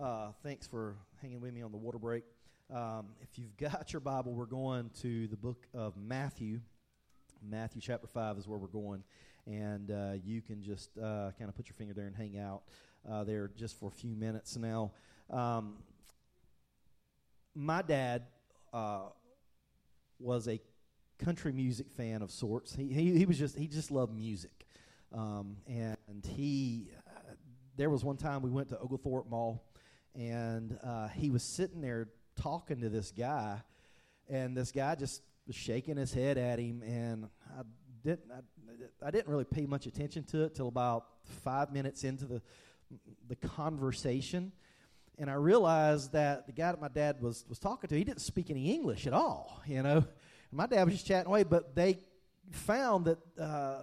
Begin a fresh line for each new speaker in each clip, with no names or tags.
Uh, thanks for hanging with me on the water break. Um, if you've got your Bible, we're going to the book of Matthew. Matthew chapter 5 is where we're going. And uh, you can just uh, kind of put your finger there and hang out uh, there just for a few minutes now. Um, my dad uh, was a country music fan of sorts. He, he, he was just, he just loved music. Um, and he, uh, there was one time we went to Oglethorpe Mall, and uh, he was sitting there talking to this guy, and this guy just was shaking his head at him, and I didn't, I, I didn't really pay much attention to it till about five minutes into the the conversation, and I realized that the guy that my dad was was talking to, he didn't speak any English at all, you know. My dad was just chatting away, but they found that uh,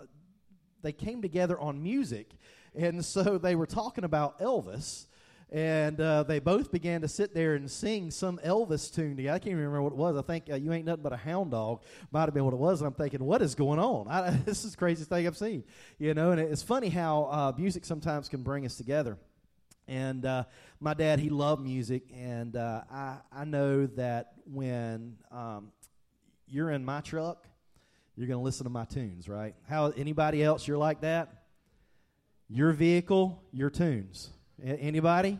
they came together on music, and so they were talking about Elvis. And uh, they both began to sit there and sing some Elvis tune together. I can't remember what it was. I think uh, "You Ain't Nothing But a Hound Dog" might have been what it was. And I'm thinking, what is going on? I, this is the craziest thing I've seen. You know, and it's funny how uh, music sometimes can bring us together. And uh, my dad, he loved music, and uh, I I know that when um, you're in my truck, you're going to listen to my tunes, right? How anybody else you're like that? Your vehicle, your tunes. Anybody?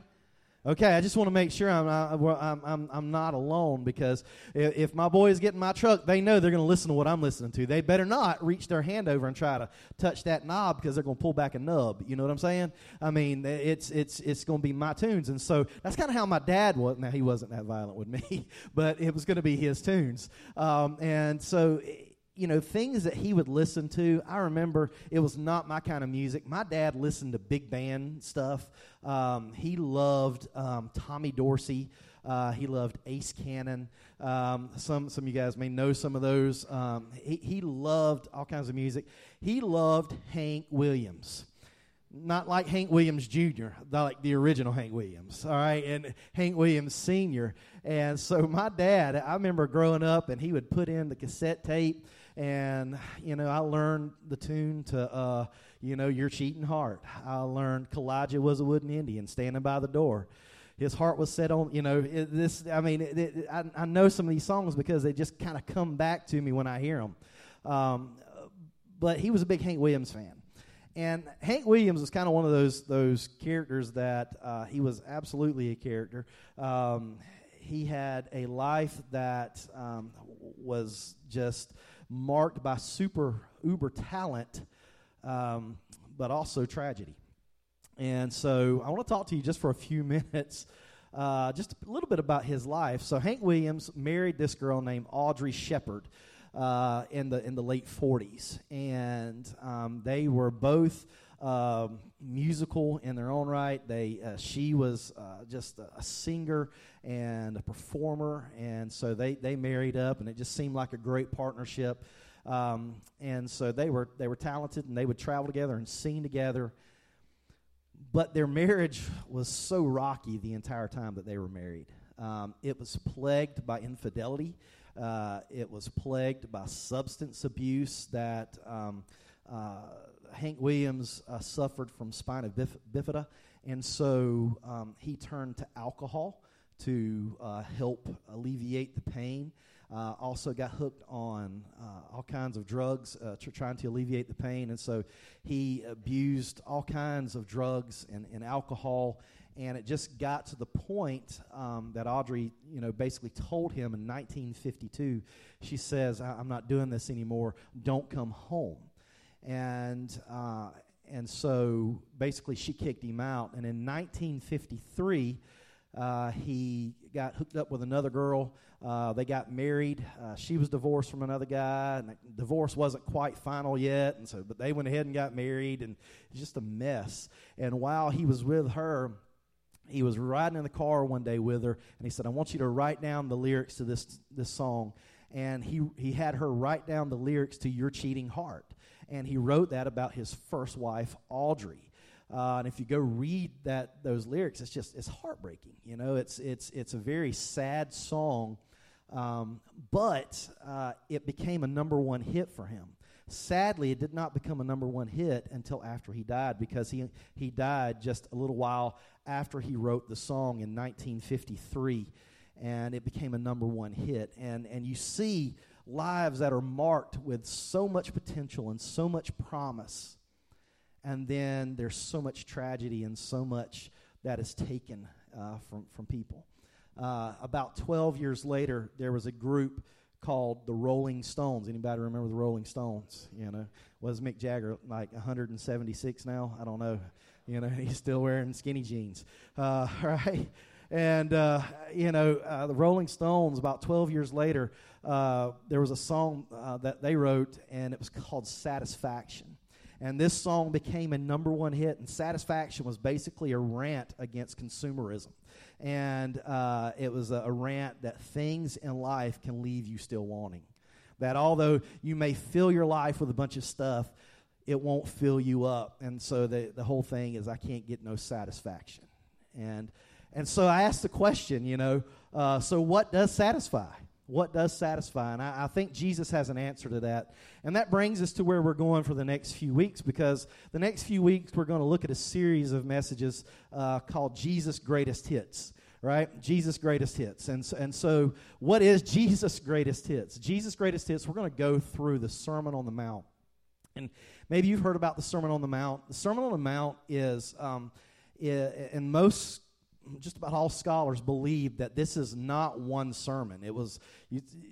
Okay, I just want to make sure I'm I'm, I'm, I'm not alone because if, if my boys get in my truck, they know they're going to listen to what I'm listening to. They better not reach their hand over and try to touch that knob because they're going to pull back a nub. You know what I'm saying? I mean, it's it's it's going to be my tunes, and so that's kind of how my dad was. Now he wasn't that violent with me, but it was going to be his tunes, um, and so you know, things that he would listen to. I remember it was not my kind of music. My dad listened to big band stuff. Um, he loved um, Tommy Dorsey. Uh, he loved Ace Cannon. Um, some some of you guys may know some of those. Um, he, he loved all kinds of music. He loved Hank Williams not like Hank Williams Jr., like the original Hank Williams, all right, and Hank Williams Sr. And so my dad, I remember growing up, and he would put in the cassette tape and, you know, I learned the tune to, uh, you know, Your Cheating Heart. I learned Kaw-Liga was a wooden Indian standing by the door. His heart was set on, you know, it, this, I mean, it, it, I, I, know some of these songs because they just kind of come back to me when I hear them. Um, but he was a big Hank Williams fan. And Hank Williams was kind of one of those those characters that uh, he was absolutely a character. Um, he had a life that um, was just marked by super uber talent, um, but also tragedy. And so I want to talk to you just for a few minutes, uh, just a little bit about his life. So Hank Williams married this girl named Audrey Sheppard uh, in the in the late 40s, and um, they were both. Um, musical in their own right. They uh, she was uh, just a, a, singer and a performer, and so they they married up, and it just seemed like a great partnership. Um, and so they were they were talented, and they would travel together and sing together. But their marriage was so rocky the entire time that they were married. Um, it was plagued by infidelity. Uh, it was plagued by substance abuse that um, uh, Hank Williams uh, suffered from spina bif- bifida, and so um, he turned to alcohol to uh, help alleviate the pain. Uh, also got hooked on uh, all kinds of drugs, uh, tr- trying to alleviate the pain, and so he abused all kinds of drugs and, and alcohol. And it just got to the point um, that Audrey, you know, basically told him in 1952. She says, "I'm not doing this anymore. Don't come home." And uh, and so basically she kicked him out. And in 1953, uh, he got hooked up with another girl. Uh, they got married. Uh, she was divorced from another guy, and the divorce wasn't quite final yet. And so, but they went ahead and got married, and it's just a mess. And while he was with her, he was riding in the car one day with her, and he said, "I want you to write down the lyrics to this this song." And he he had her write down the lyrics to "Your Cheating Heart." And he wrote that about his first wife, Audrey. Uh, and if you go read that those lyrics, it's just it's heartbreaking. You know, it's it's it's a very sad song, um, but uh, it became a number one hit for him. Sadly, it did not become a number one hit until after he died because he he died just a little while after he wrote the song in 1953, and it became a number one hit. And, and you see lives that are marked with so much potential and so much promise, and then there's so much tragedy and so much that is taken uh, from, from people. Uh, about 12 years later, there was a group called the Rolling Stones. Anybody remember the Rolling Stones? You know, was Mick Jagger like 176 now? I don't know. You know, he's still wearing skinny jeans, uh, right? And uh, you know, uh, the Rolling Stones. About 12 years later, uh, there was a song uh, that they wrote, and it was called "Satisfaction." And this song became a number one hit. And "Satisfaction" was basically a rant against consumerism and uh, it was a, a rant that things in life can leave you still wanting. That although you may fill your life with a bunch of stuff, it won't fill you up. And so the, the whole thing is, I can't get no satisfaction. And, and so I asked the question, you know, uh, so what does satisfy? What does satisfy? And I, I, think Jesus has an answer to that. And that brings us to where we're going for the next few weeks because the next few weeks we're going to look at a series of messages uh, called Jesus' Greatest Hits. Right? Jesus' greatest hits. And so, and so, what is Jesus' greatest hits? Jesus' greatest hits, we're going to go through the Sermon on the Mount. And maybe you've heard about the Sermon on the Mount. The Sermon on the Mount is, um, in most just about all scholars believe that this is not one sermon. It was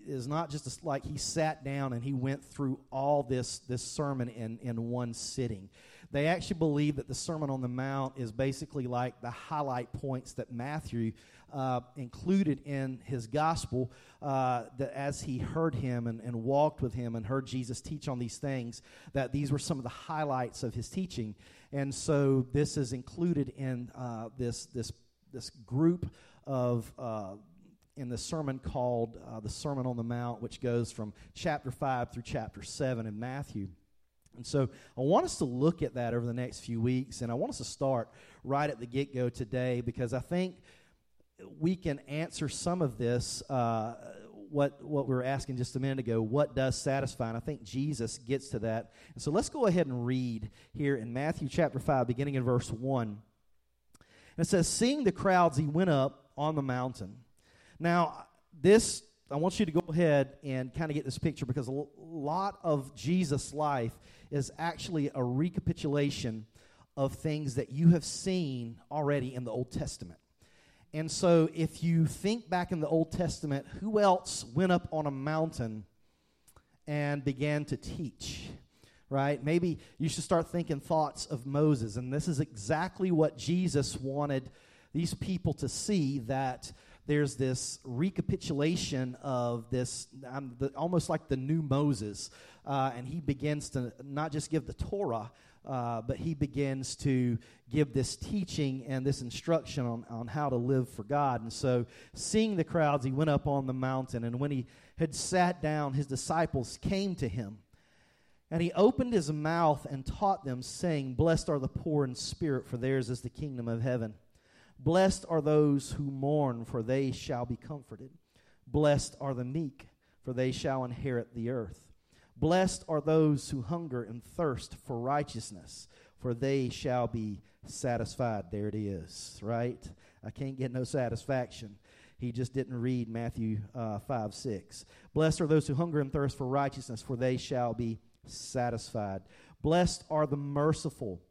is not just a, like he sat down and he went through all this this sermon in in one sitting. They actually believe that the Sermon on the Mount is basically like the highlight points that Matthew uh, included in his gospel. Uh, that as he heard him and, and walked with him and heard Jesus teach on these things, that these were some of the highlights of his teaching. And so this is included in uh, this this this group of uh, in the sermon called uh, the Sermon on the Mount, which goes from chapter 5 through chapter 7 in Matthew. And so I want us to look at that over the next few weeks, and I want us to start right at the get go today because I think we can answer some of this. Uh, what what we were asking just a minute ago, what does satisfy? And I think Jesus gets to that. And so let's go ahead and read here in Matthew chapter 5, beginning in verse 1. And it says, Seeing the crowds, he went up on the mountain. Now, this, I want you to go ahead and kind of get this picture because a lot of Jesus' life is actually a recapitulation of things that you have seen already in the Old Testament. And so, if you think back in the Old Testament, who else went up on a mountain and began to teach? Right? Maybe you should start thinking thoughts of Moses. And this is exactly what Jesus wanted these people to see that there's this recapitulation of this, um, the, almost like the new Moses. Uh, and he begins to not just give the Torah, uh, but he begins to give this teaching and this instruction on, on how to live for God. And so, seeing the crowds, he went up on the mountain. And when he had sat down, his disciples came to him. And he opened his mouth and taught them, saying, Blessed are the poor in spirit, for theirs is the kingdom of heaven. Blessed are those who mourn, for they shall be comforted. Blessed are the meek, for they shall inherit the earth. Blessed are those who hunger and thirst for righteousness, for they shall be satisfied. There it is, right? I can't get no satisfaction. He just didn't read Matthew uh, 5 6. Blessed are those who hunger and thirst for righteousness, for they shall be satisfied. Blessed are the merciful,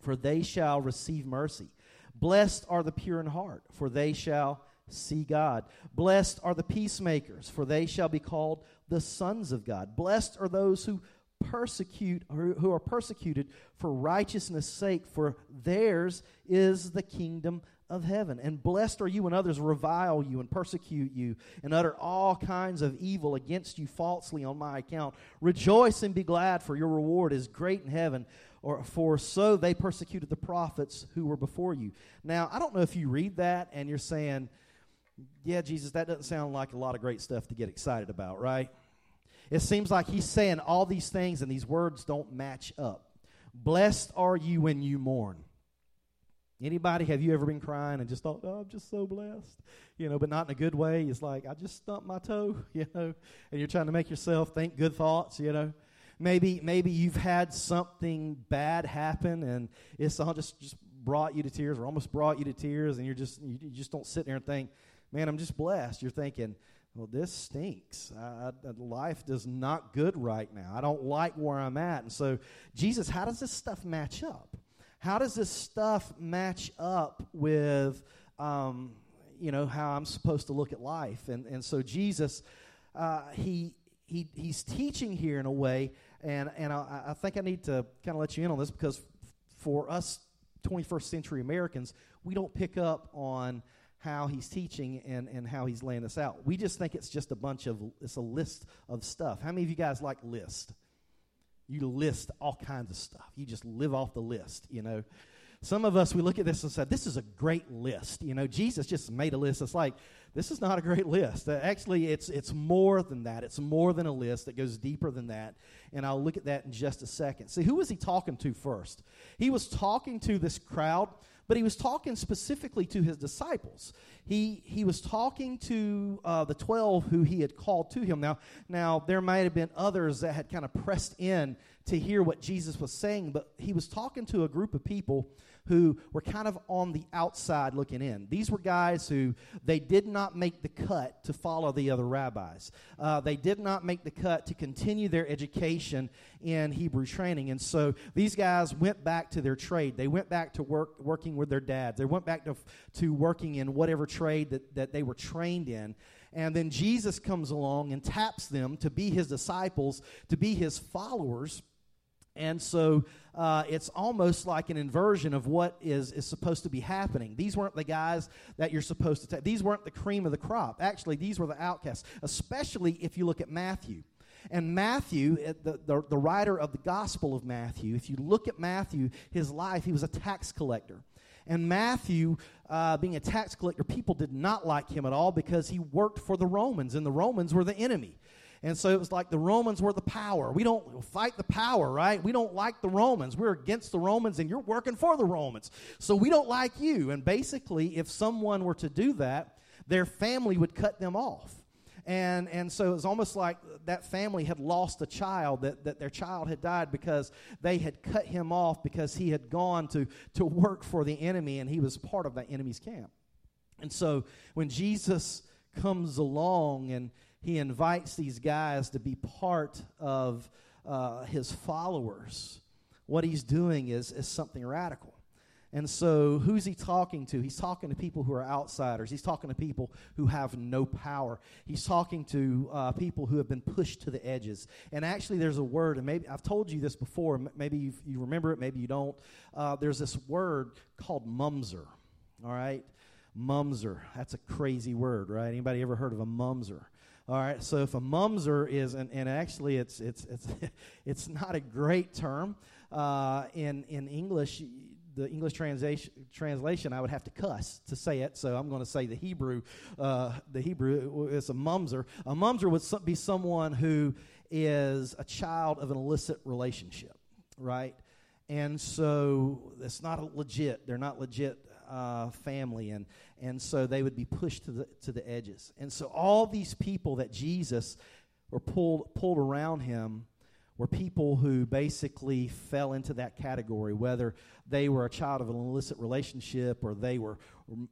for they shall receive mercy. Blessed are the pure in heart, for they shall see God. Blessed are the peacemakers, for they shall be called the sons of God. Blessed are those who persecute who are persecuted for righteousness' sake, for theirs is the kingdom of heaven. And blessed are you when others revile you and persecute you and utter all kinds of evil against you falsely on my account. Rejoice and be glad, for your reward is great in heaven. Or for so they persecuted the prophets who were before you. Now, I don't know if you read that and you're saying, yeah, Jesus, that doesn't sound like a lot of great stuff to get excited about, right? It seems like he's saying all these things and these words don't match up. Blessed are you when you mourn. Anybody, have you ever been crying and just thought, oh, I'm just so blessed? You know, but not in a good way. It's like, I just stumped my toe, you know, and you're trying to make yourself think good thoughts, you know. Maybe, maybe you've had something bad happen and it's all just, just brought you to tears or almost brought you to tears, and you're just you, you just don't sit there and think, man, I'm just blessed. You're thinking, well, this stinks. Life does not good right now. I don't like where I'm at. And so, Jesus, how does this stuff match up? How does this stuff match up with, um, you know, how I'm supposed to look at life? And and so Jesus, uh, he he he's teaching here in a way, and and I, I think I need to kind of let you in on this because for us 21st century Americans, we don't pick up on how he's teaching and, and how he's laying this out. We just think it's just a bunch of, it's a list of stuff. How many of you guys like list? You list all kinds of stuff. You just live off the list, you know. Some of us, we look at this and say, this is a great list. You know, Jesus just made a list. It's like, this is not a great list. Uh, actually, it's, it's more than that. It's more than a list that goes deeper than that. And I'll look at that in just a second. See, who was he talking to first? He was talking to this crowd but he was talking specifically to his disciples. He, he was talking to uh, the 12 who he had called to him. Now, now, there might have been others that had kind of pressed in to hear what Jesus was saying, but he was talking to a group of people who were kind of on the outside looking in. These were guys who they did not make the cut to follow the other rabbis. Uh, they did not make the cut to continue their education in Hebrew training, and so these guys went back to their trade. They went back to work working with their dads. They went back to to working in whatever trade that, that they were trained in. And then Jesus comes along and taps them to be his disciples, to be his followers. And so uh, it's almost like an inversion of what is, is supposed to be happening. These weren't the guys that you're supposed to take. These weren't the cream of the crop. Actually, these were the outcasts, especially if you look at Matthew. And Matthew, uh, the, the, the writer of the Gospel of Matthew, if you look at Matthew, his life, he was a tax collector. And Matthew, uh, being a tax collector, people did not like him at all because he worked for the Romans, and the Romans were the enemy. And so it was like the Romans were the power. We don't fight the power, right? We don't like the Romans. We're against the Romans, and you're working for the Romans. So we don't like you. And basically, if someone were to do that, their family would cut them off. And, and so it was almost like that family had lost a child, that, that their child had died because they had cut him off because he had gone to, to work for the enemy and he was part of that enemy's camp. And so when Jesus comes along and, he invites these guys to be part of uh, his followers. What he's doing is, is something radical. And so, who's he talking to? He's talking to people who are outsiders. He's talking to people who have no power. He's talking to uh, people who have been pushed to the edges. And actually, there's a word, and maybe I've told you this before. Maybe you remember it, maybe you don't. Uh, there's this word called mumser. All right, mumser. That's a crazy word, right? Anybody ever heard of a mumser? All right, so if a mumser is, and, and actually it's, it's, it's, it's not a great term. Uh, in, in English, the English translation, translation, I would have to cuss to say it. So I'm going to say the Hebrew. Uh, the Hebrew is a mumser. A mumser would be someone who is a child of an illicit relationship, right? And so it's not legit. They're not legit uh, family, and and so they would be pushed to the to the edges. And so all these people that Jesus were pulled pulled around him were people who basically fell into that category, whether they were a child of an illicit relationship or they were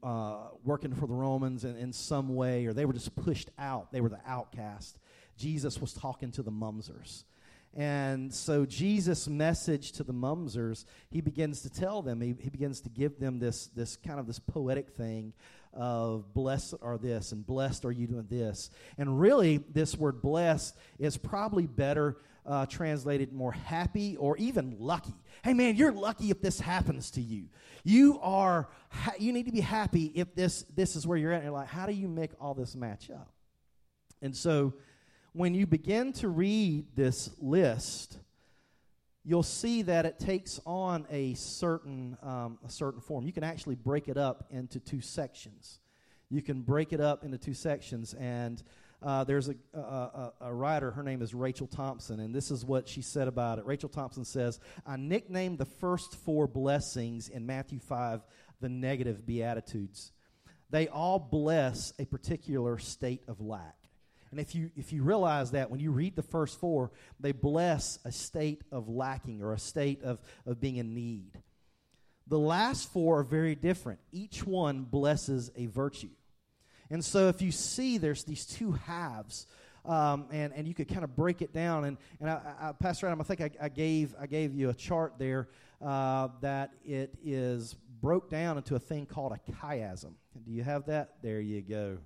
uh, working for the Romans in, in some way, or they were just pushed out. They were the outcast. Jesus was talking to the mumsers. And so Jesus' message to the mumsers, he begins to tell them, he, he begins to give them this, this kind of this poetic thing of blessed are this and blessed are you doing this. And really, this word blessed is probably better uh, translated more happy or even lucky. Hey man, you're lucky if this happens to you. You are, ha- you need to be happy if this, this is where you're at. And you're like, how do you make all this match up? And so, when you begin to read this list, you'll see that it takes on a certain, um, a certain form. You can actually break it up into two sections. You can break it up into two sections, and uh, there's a, a, a, writer, her name is Rachel Thompson, and this is what she said about it. Rachel Thompson says, I nicknamed the first four blessings in Matthew 5 the negative Beatitudes. They all bless a particular state of lack. And if you, if you realize that when you read the first four, they bless a state of lacking or a state of, of being in need. The last four are very different. Each one blesses a virtue. And so if you see there's these two halves, um, and, and you could kind of break it down. And, and I, I, Pastor Adam, I think I, I, gave, I gave you a chart there uh, that it is broke down into a thing called a chiasm. Do you have that? There you go.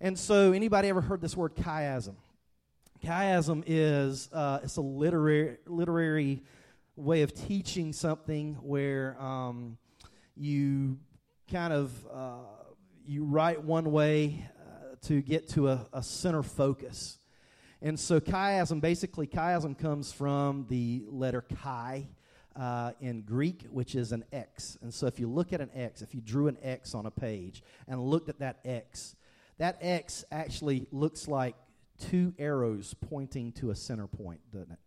And so anybody ever heard this word chiasm? Chiasm is uh, it's a literary, literary way of teaching something where um, you kind of uh, you write one way uh, to get to a, a, center focus. And so chiasm, basically, chiasm comes from the letter chi uh, in Greek, which is an X. And so if you look at an X, if you drew an X on a page and looked at that X, that X actually looks like two arrows pointing to a center point, doesn't it?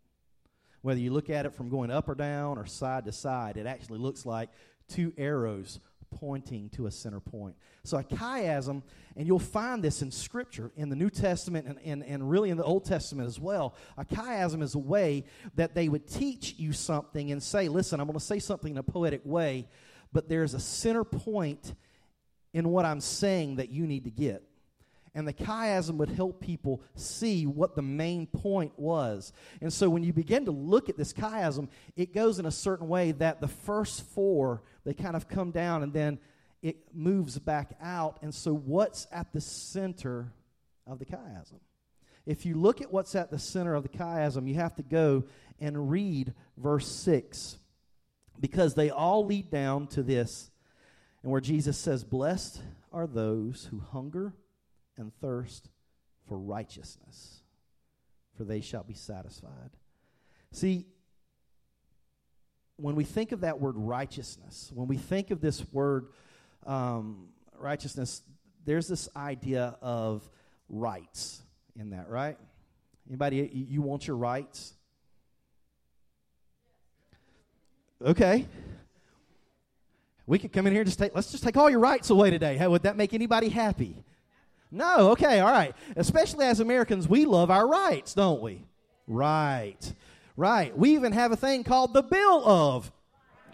Whether you look at it from going up or down or side to side, it actually looks like two arrows pointing to a center point. So a chiasm, and you'll find this in Scripture, in the New Testament and, and, and really in the Old Testament as well. A chiasm is a way that they would teach you something and say, listen, I'm going to say something in a poetic way, but there's a center point in what I'm saying that you need to get. And the chiasm would help people see what the main point was. And so when you begin to look at this chiasm, it goes in a certain way that the first four, they kind of come down and then it moves back out. And so what's at the center of the chiasm? If you look at what's at the center of the chiasm, you have to go and read verse 6 because they all lead down to this and where Jesus says, Blessed are those who hunger and thirst for righteousness, for they shall be satisfied. See, when we think of that word righteousness, when we think of this word um, righteousness, there's this idea of rights in that, right? Anybody, you want your rights? Okay. We could come in here and just take, let's just take all your rights away today. How would that make anybody happy? No, okay, all right. Especially as Americans, we love our rights, don't we? Right, right. We even have a thing called the Bill of.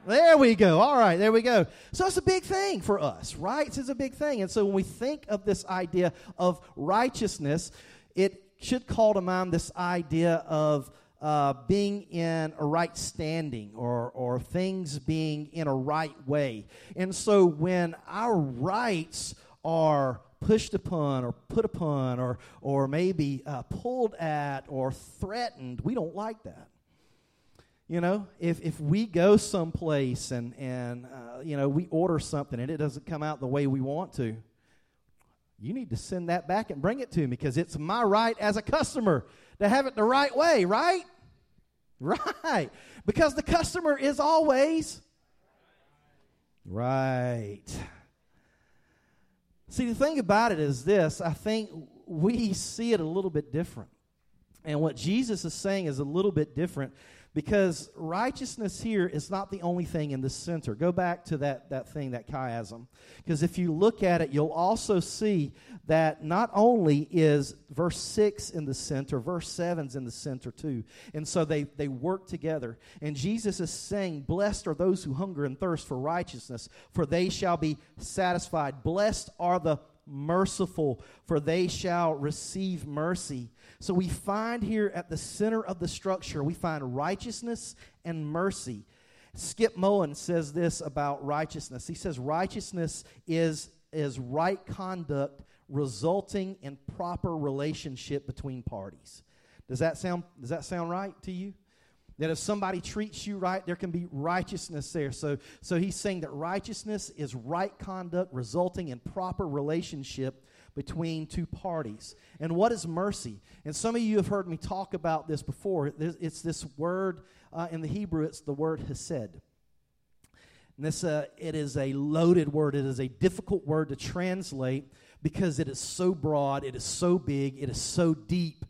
There we go. All right, there we go. So it's a big thing for us. Rights is a big thing. And so when we think of this idea of righteousness, it should call to mind this idea of uh, being in a right standing or, or things being in a right way. And so when our rights are pushed upon or put upon or, or maybe uh, pulled at or threatened, we don't like that. You know, if, if we go someplace and, and uh, you know, we order something and it doesn't come out the way we want to, you need to send that back and bring it to me because it's my right as a customer to have it the right way, right? Right. Because the customer is always right. See, the thing about it is this I think we see it a little bit different. And what Jesus is saying is a little bit different because righteousness here is not the only thing in the center. Go back to that, that thing, that chiasm. Because if you look at it, you'll also see that not only is verse 6 in the center, verse 7's in the center too. And so they, they work together. And Jesus is saying, Blessed are those who hunger and thirst for righteousness, for they shall be satisfied. Blessed are the merciful, for they shall receive mercy. So we find here at the center of the structure, we find righteousness and mercy. Skip Moen says this about righteousness. He says righteousness is, is right conduct resulting in proper relationship between parties. Does that sound does that sound right to you? That if somebody treats you right, there can be righteousness there. So, so he's saying that righteousness is right conduct resulting in proper relationship between two parties. And what is mercy? And some of you have heard me talk about this before. It's this word uh, in the Hebrew, it's the word hesed. And this, uh, it is a loaded word. It is a difficult word to translate because it is so broad, it is so big, it is so deep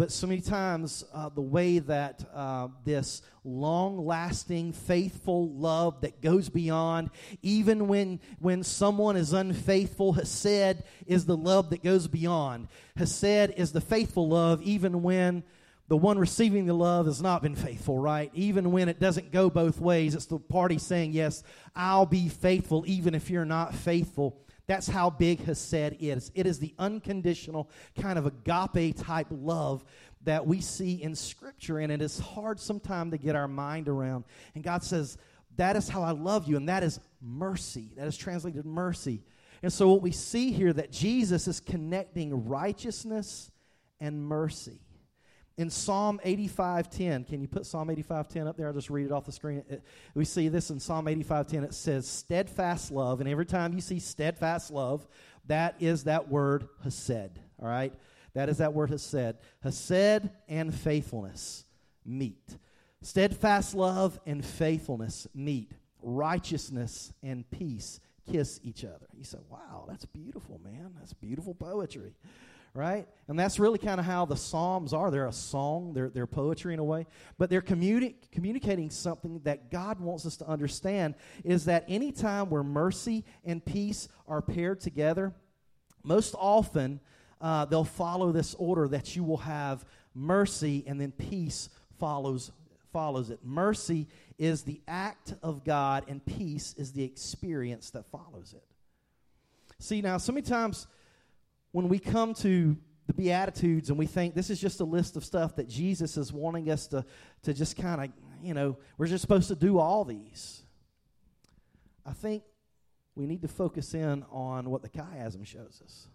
but so many times, uh, the way that uh, this long lasting, faithful love that goes beyond, even when, when someone is unfaithful, Hesed is the love that goes beyond. Hesed is the faithful love, even when the one receiving the love has not been faithful, right? Even when it doesn't go both ways, it's the party saying, Yes, I'll be faithful, even if you're not faithful. That's how big Hesed is. It is the unconditional kind of agape type love that we see in Scripture, and it is hard sometimes to get our mind around. And God says, That is how I love you, and that is mercy. That is translated mercy. And so, what we see here that Jesus is connecting righteousness and mercy in Psalm 85:10, can you put Psalm 85:10 up there? I'll just read it off the screen. It, we see this in Psalm 85:10. It says steadfast love, and every time you see steadfast love, that is that word hesed. All right, that is that word hesed. Hesed and faithfulness meet. Steadfast love and faithfulness meet. Righteousness and peace kiss each other. You say, "Wow, that's beautiful, man. That's beautiful poetry." Right? And that's really kind of how the Psalms are. They're a song, they're, they're poetry in a way, but they're communi- communicating something that God wants us to understand is that anytime where mercy and peace are paired together, most often uh, they'll follow this order that you will have mercy and then peace follows follows it. Mercy is the act of God and peace is the experience that follows it. See, now so many times when we come to the Beatitudes and we think this is just a list of stuff that Jesus is wanting us to, to just kind of, you know, we're just supposed to do all these. I think we need to focus in on what the chiasm shows us.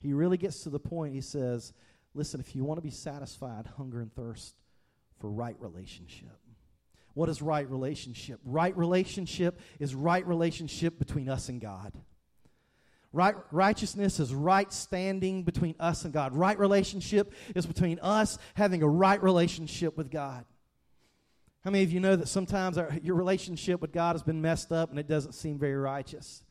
He really gets to the point, he says, listen, if you want to be satisfied, hunger and thirst for right relationship. What is right relationship? Right relationship is right relationship between us and God. Right, righteousness is right standing between us and God. Right relationship is between us having a right relationship with God. How many of you know that sometimes our, your relationship with God has been messed up and it doesn't seem very righteous?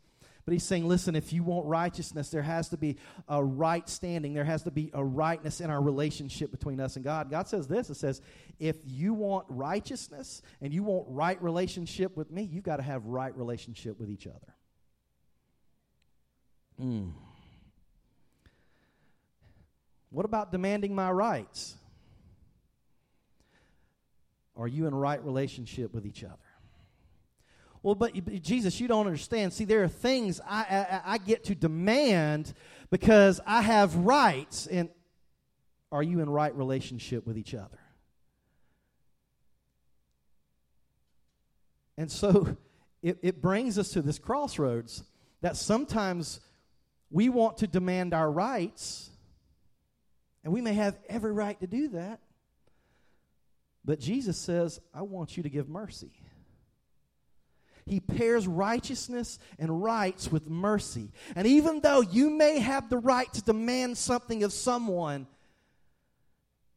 But he's saying, listen, if you want righteousness, there has to be a right standing. There has to be a rightness in our relationship between us and God. God says this it says, if you want righteousness and you want right relationship with me, you've got to have right relationship with each other. Mm. What about demanding my rights? Are you in right relationship with each other? Well, but Jesus, you don't understand. See, there are things I, I, I get to demand because I have rights. And are you in right relationship with each other? And so it, it brings us to this crossroads that sometimes we want to demand our rights, and we may have every right to do that. But Jesus says, I want you to give mercy. He pairs righteousness and rights with mercy. And even though you may have the right to demand something of someone,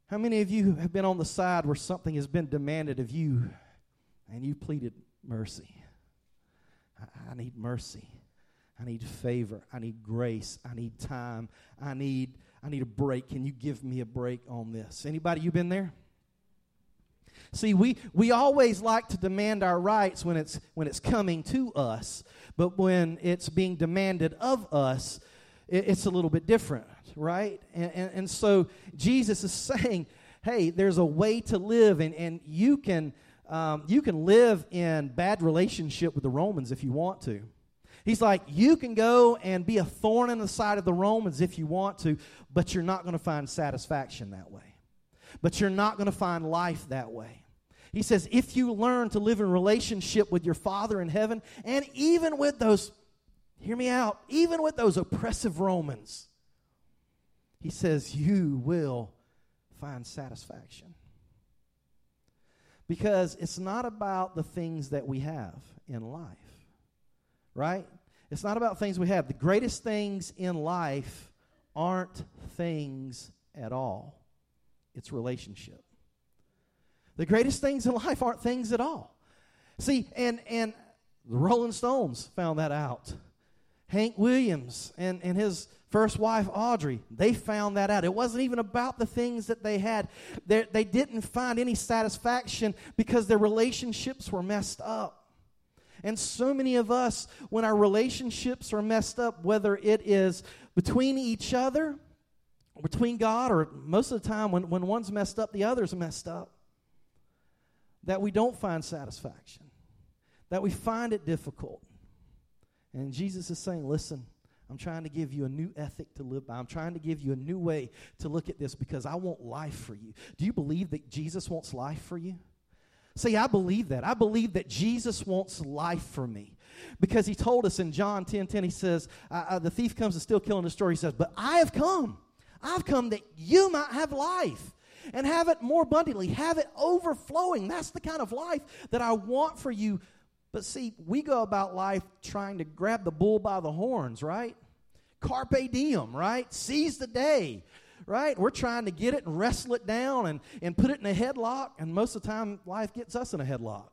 how many of you have been on the side where something has been demanded of you and you pleaded mercy? I, I need mercy. I need favor. I need grace. I need time. I need I need a break. Can you give me a break on this? Anybody you been there? See, we, we always like to demand our rights when it's when it's coming to us, but when it's being demanded of us, it, it's a little bit different, right? And, and, and so Jesus is saying, hey, there's a way to live, and, and you can um, you can live in bad relationship with the Romans if you want to. He's like, you can go and be a thorn in the side of the Romans if you want to, but you're not going to find satisfaction that way. But you're not going to find life that way. He says, if you learn to live in relationship with your Father in heaven, and even with those, hear me out, even with those oppressive Romans, he says, you will find satisfaction. Because it's not about the things that we have in life right? It's not about things we have. The greatest things in life aren't things at all, it's relationship. The greatest things in life aren't things at all. See, and, and the Rolling Stones found that out. Hank Williams and, and his first wife, Audrey, they found that out. It wasn't even about the things that they had. They, they didn't find any satisfaction because their relationships were messed up. And so many of us, when our relationships are messed up, whether it is between each other, between God, or most of the time when, when one's messed up, the other's messed up, that we don't find satisfaction, that we find it difficult. And Jesus is saying, listen, I'm trying to give you a new ethic to live by. I'm trying to give you a new way to look at this because I want life for you. Do you believe that Jesus wants life for you? See, I believe that. I believe that Jesus wants life for me. Because he told us in John 10 10, he says, uh, The thief comes to steal, kill, and destroy. He says, But I have come. I've come that you might have life and have it more abundantly, have it overflowing. That's the kind of life that I want for you. But see, we go about life trying to grab the bull by the horns, right? Carpe diem, right? Seize the day, right? We're trying to get it and wrestle it down and, and put it in a headlock, and most of the time, life gets us in a headlock.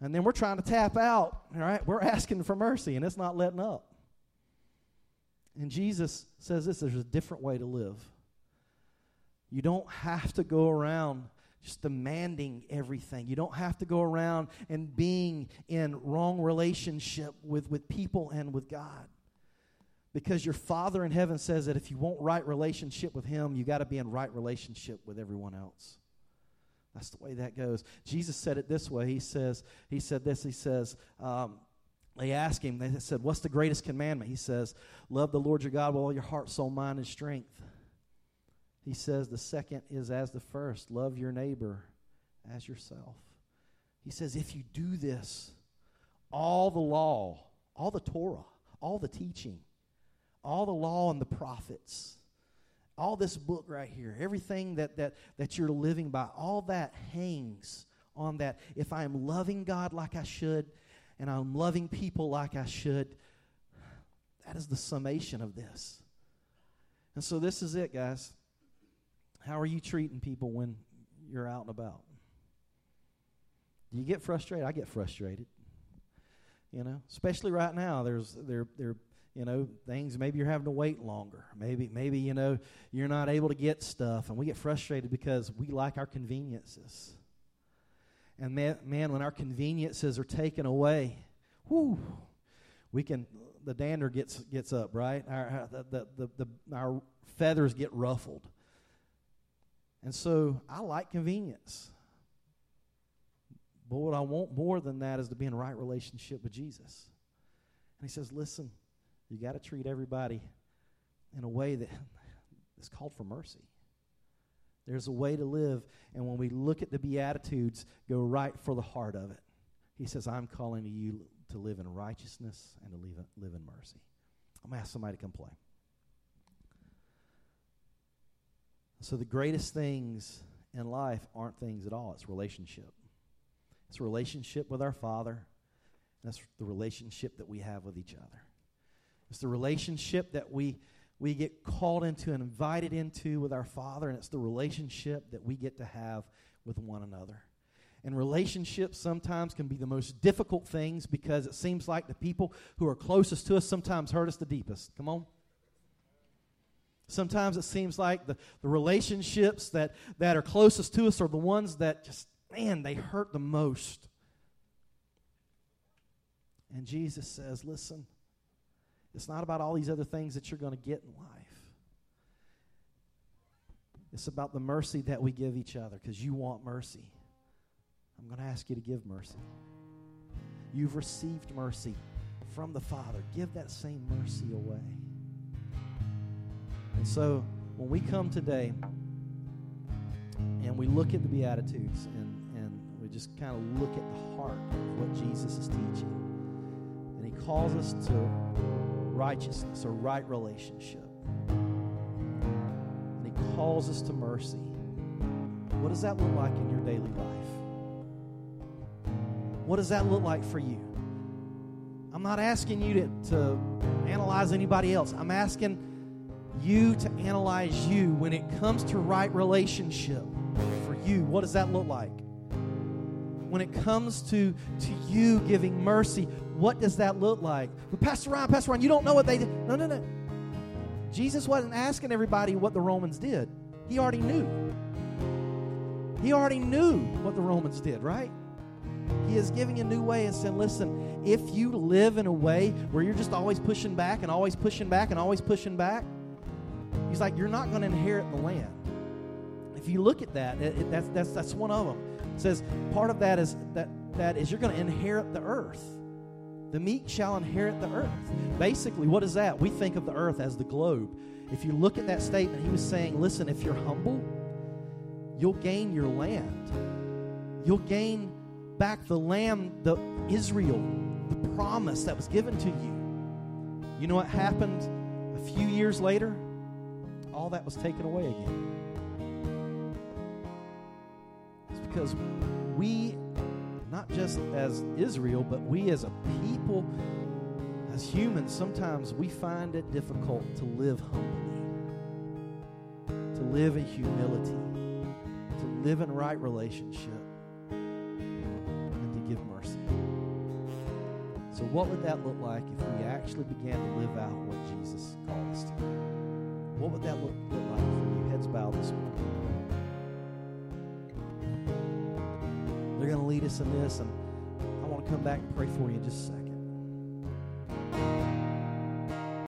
And then we're trying to tap out, right? We're asking for mercy, and it's not letting up. And Jesus says this there's a different way to live. You don't have to go around just demanding everything. You don't have to go around and being in wrong relationship with, with people and with God. Because your Father in heaven says that if you want right relationship with Him, you got to be in right relationship with everyone else. That's the way that goes. Jesus said it this way. He says, He said this. He says, um, they asked him, they said, What's the greatest commandment? He says, Love the Lord your God with all your heart, soul, mind, and strength. He says, The second is as the first love your neighbor as yourself. He says, If you do this, all the law, all the Torah, all the teaching, all the law and the prophets, all this book right here, everything that, that, that you're living by, all that hangs on that. If I am loving God like I should and I'm loving people like I should, that is the summation of this. And so this is it, guys. How are you treating people when you're out and about? Do you get frustrated? I get frustrated. You know, especially right now. There's there there you know things maybe you're having to wait longer. Maybe maybe you know you're not able to get stuff. And we get frustrated because we like our conveniences. And man, man when our conveniences are taken away whoo, we can the dander gets gets up right? Our the, the, the, our feathers get ruffled. And so i like convenience. But what i want more than that is to be in right relationship with jesus. And he says listen you got to treat everybody in a way that is called for mercy. There's a way to live, and when we look at the Beatitudes, go right for the heart of it. He says, I'm calling you to live in righteousness and to live, live in mercy. I'm going to ask somebody to come play. So, the greatest things in life aren't things at all, it's relationship. It's relationship with our Father, that's the relationship that we have with each other. It's the relationship that we, we get called into and invited into with our Father, and it's the relationship that we get to have with one another. And relationships sometimes can be the most difficult things because it seems like the people who are closest to us sometimes hurt us the deepest. Come on. Sometimes it seems like the, the relationships that, that are closest to us are the ones that just, man, they hurt the most. And Jesus says, listen, it's not about all these other things that you're going to get in life. It's about the mercy that we give each other because you want mercy. I'm going to ask you to give mercy. You've received mercy from the Father. Give that same mercy away. And so when we come today and we look at the Beatitudes and, and we just kind of look at the heart of what Jesus is teaching, and He calls us to righteousness, a right relationship. And He calls us to mercy. What does that look like in your daily life? What does that look like for you? I'm not asking you to, to analyze anybody else. I'm asking you to analyze you when it comes to right relationship for you. What does that look like? when it comes to, to you giving mercy, what does that look like? But Pastor Ryan, Pastor Ryan, you don't know what they did. No, no, no. Jesus wasn't asking everybody what the Romans did. He already knew. He already knew what the Romans did, right? He is giving a new way and saying, listen, if you live in a way where you're just always pushing back and always pushing back and always pushing back, He's like, you're not going to inherit the land. If you look at that, it, it, that's, that's, that's one of them. It says part of that is that, that is you're going to inherit the earth. The meek shall inherit the earth. Basically, what is that? We think of the earth as the globe. If you look at that statement, he was saying, listen, if you're humble, you'll gain your land. You'll gain back the land, the Israel, the promise that was given to you. You know what happened a few years later? All that was taken away again. It's because we, not just as Israel, but we as a people, as humans, sometimes we find it difficult to live humbly, to live in humility, to live in right relationship and to give mercy. So, what would that look like if we actually began to live out what Jesus called us to? What would that look, look like for you? Heads bowed this morning. Lead us in this, and I want to come back and pray for you in just a second.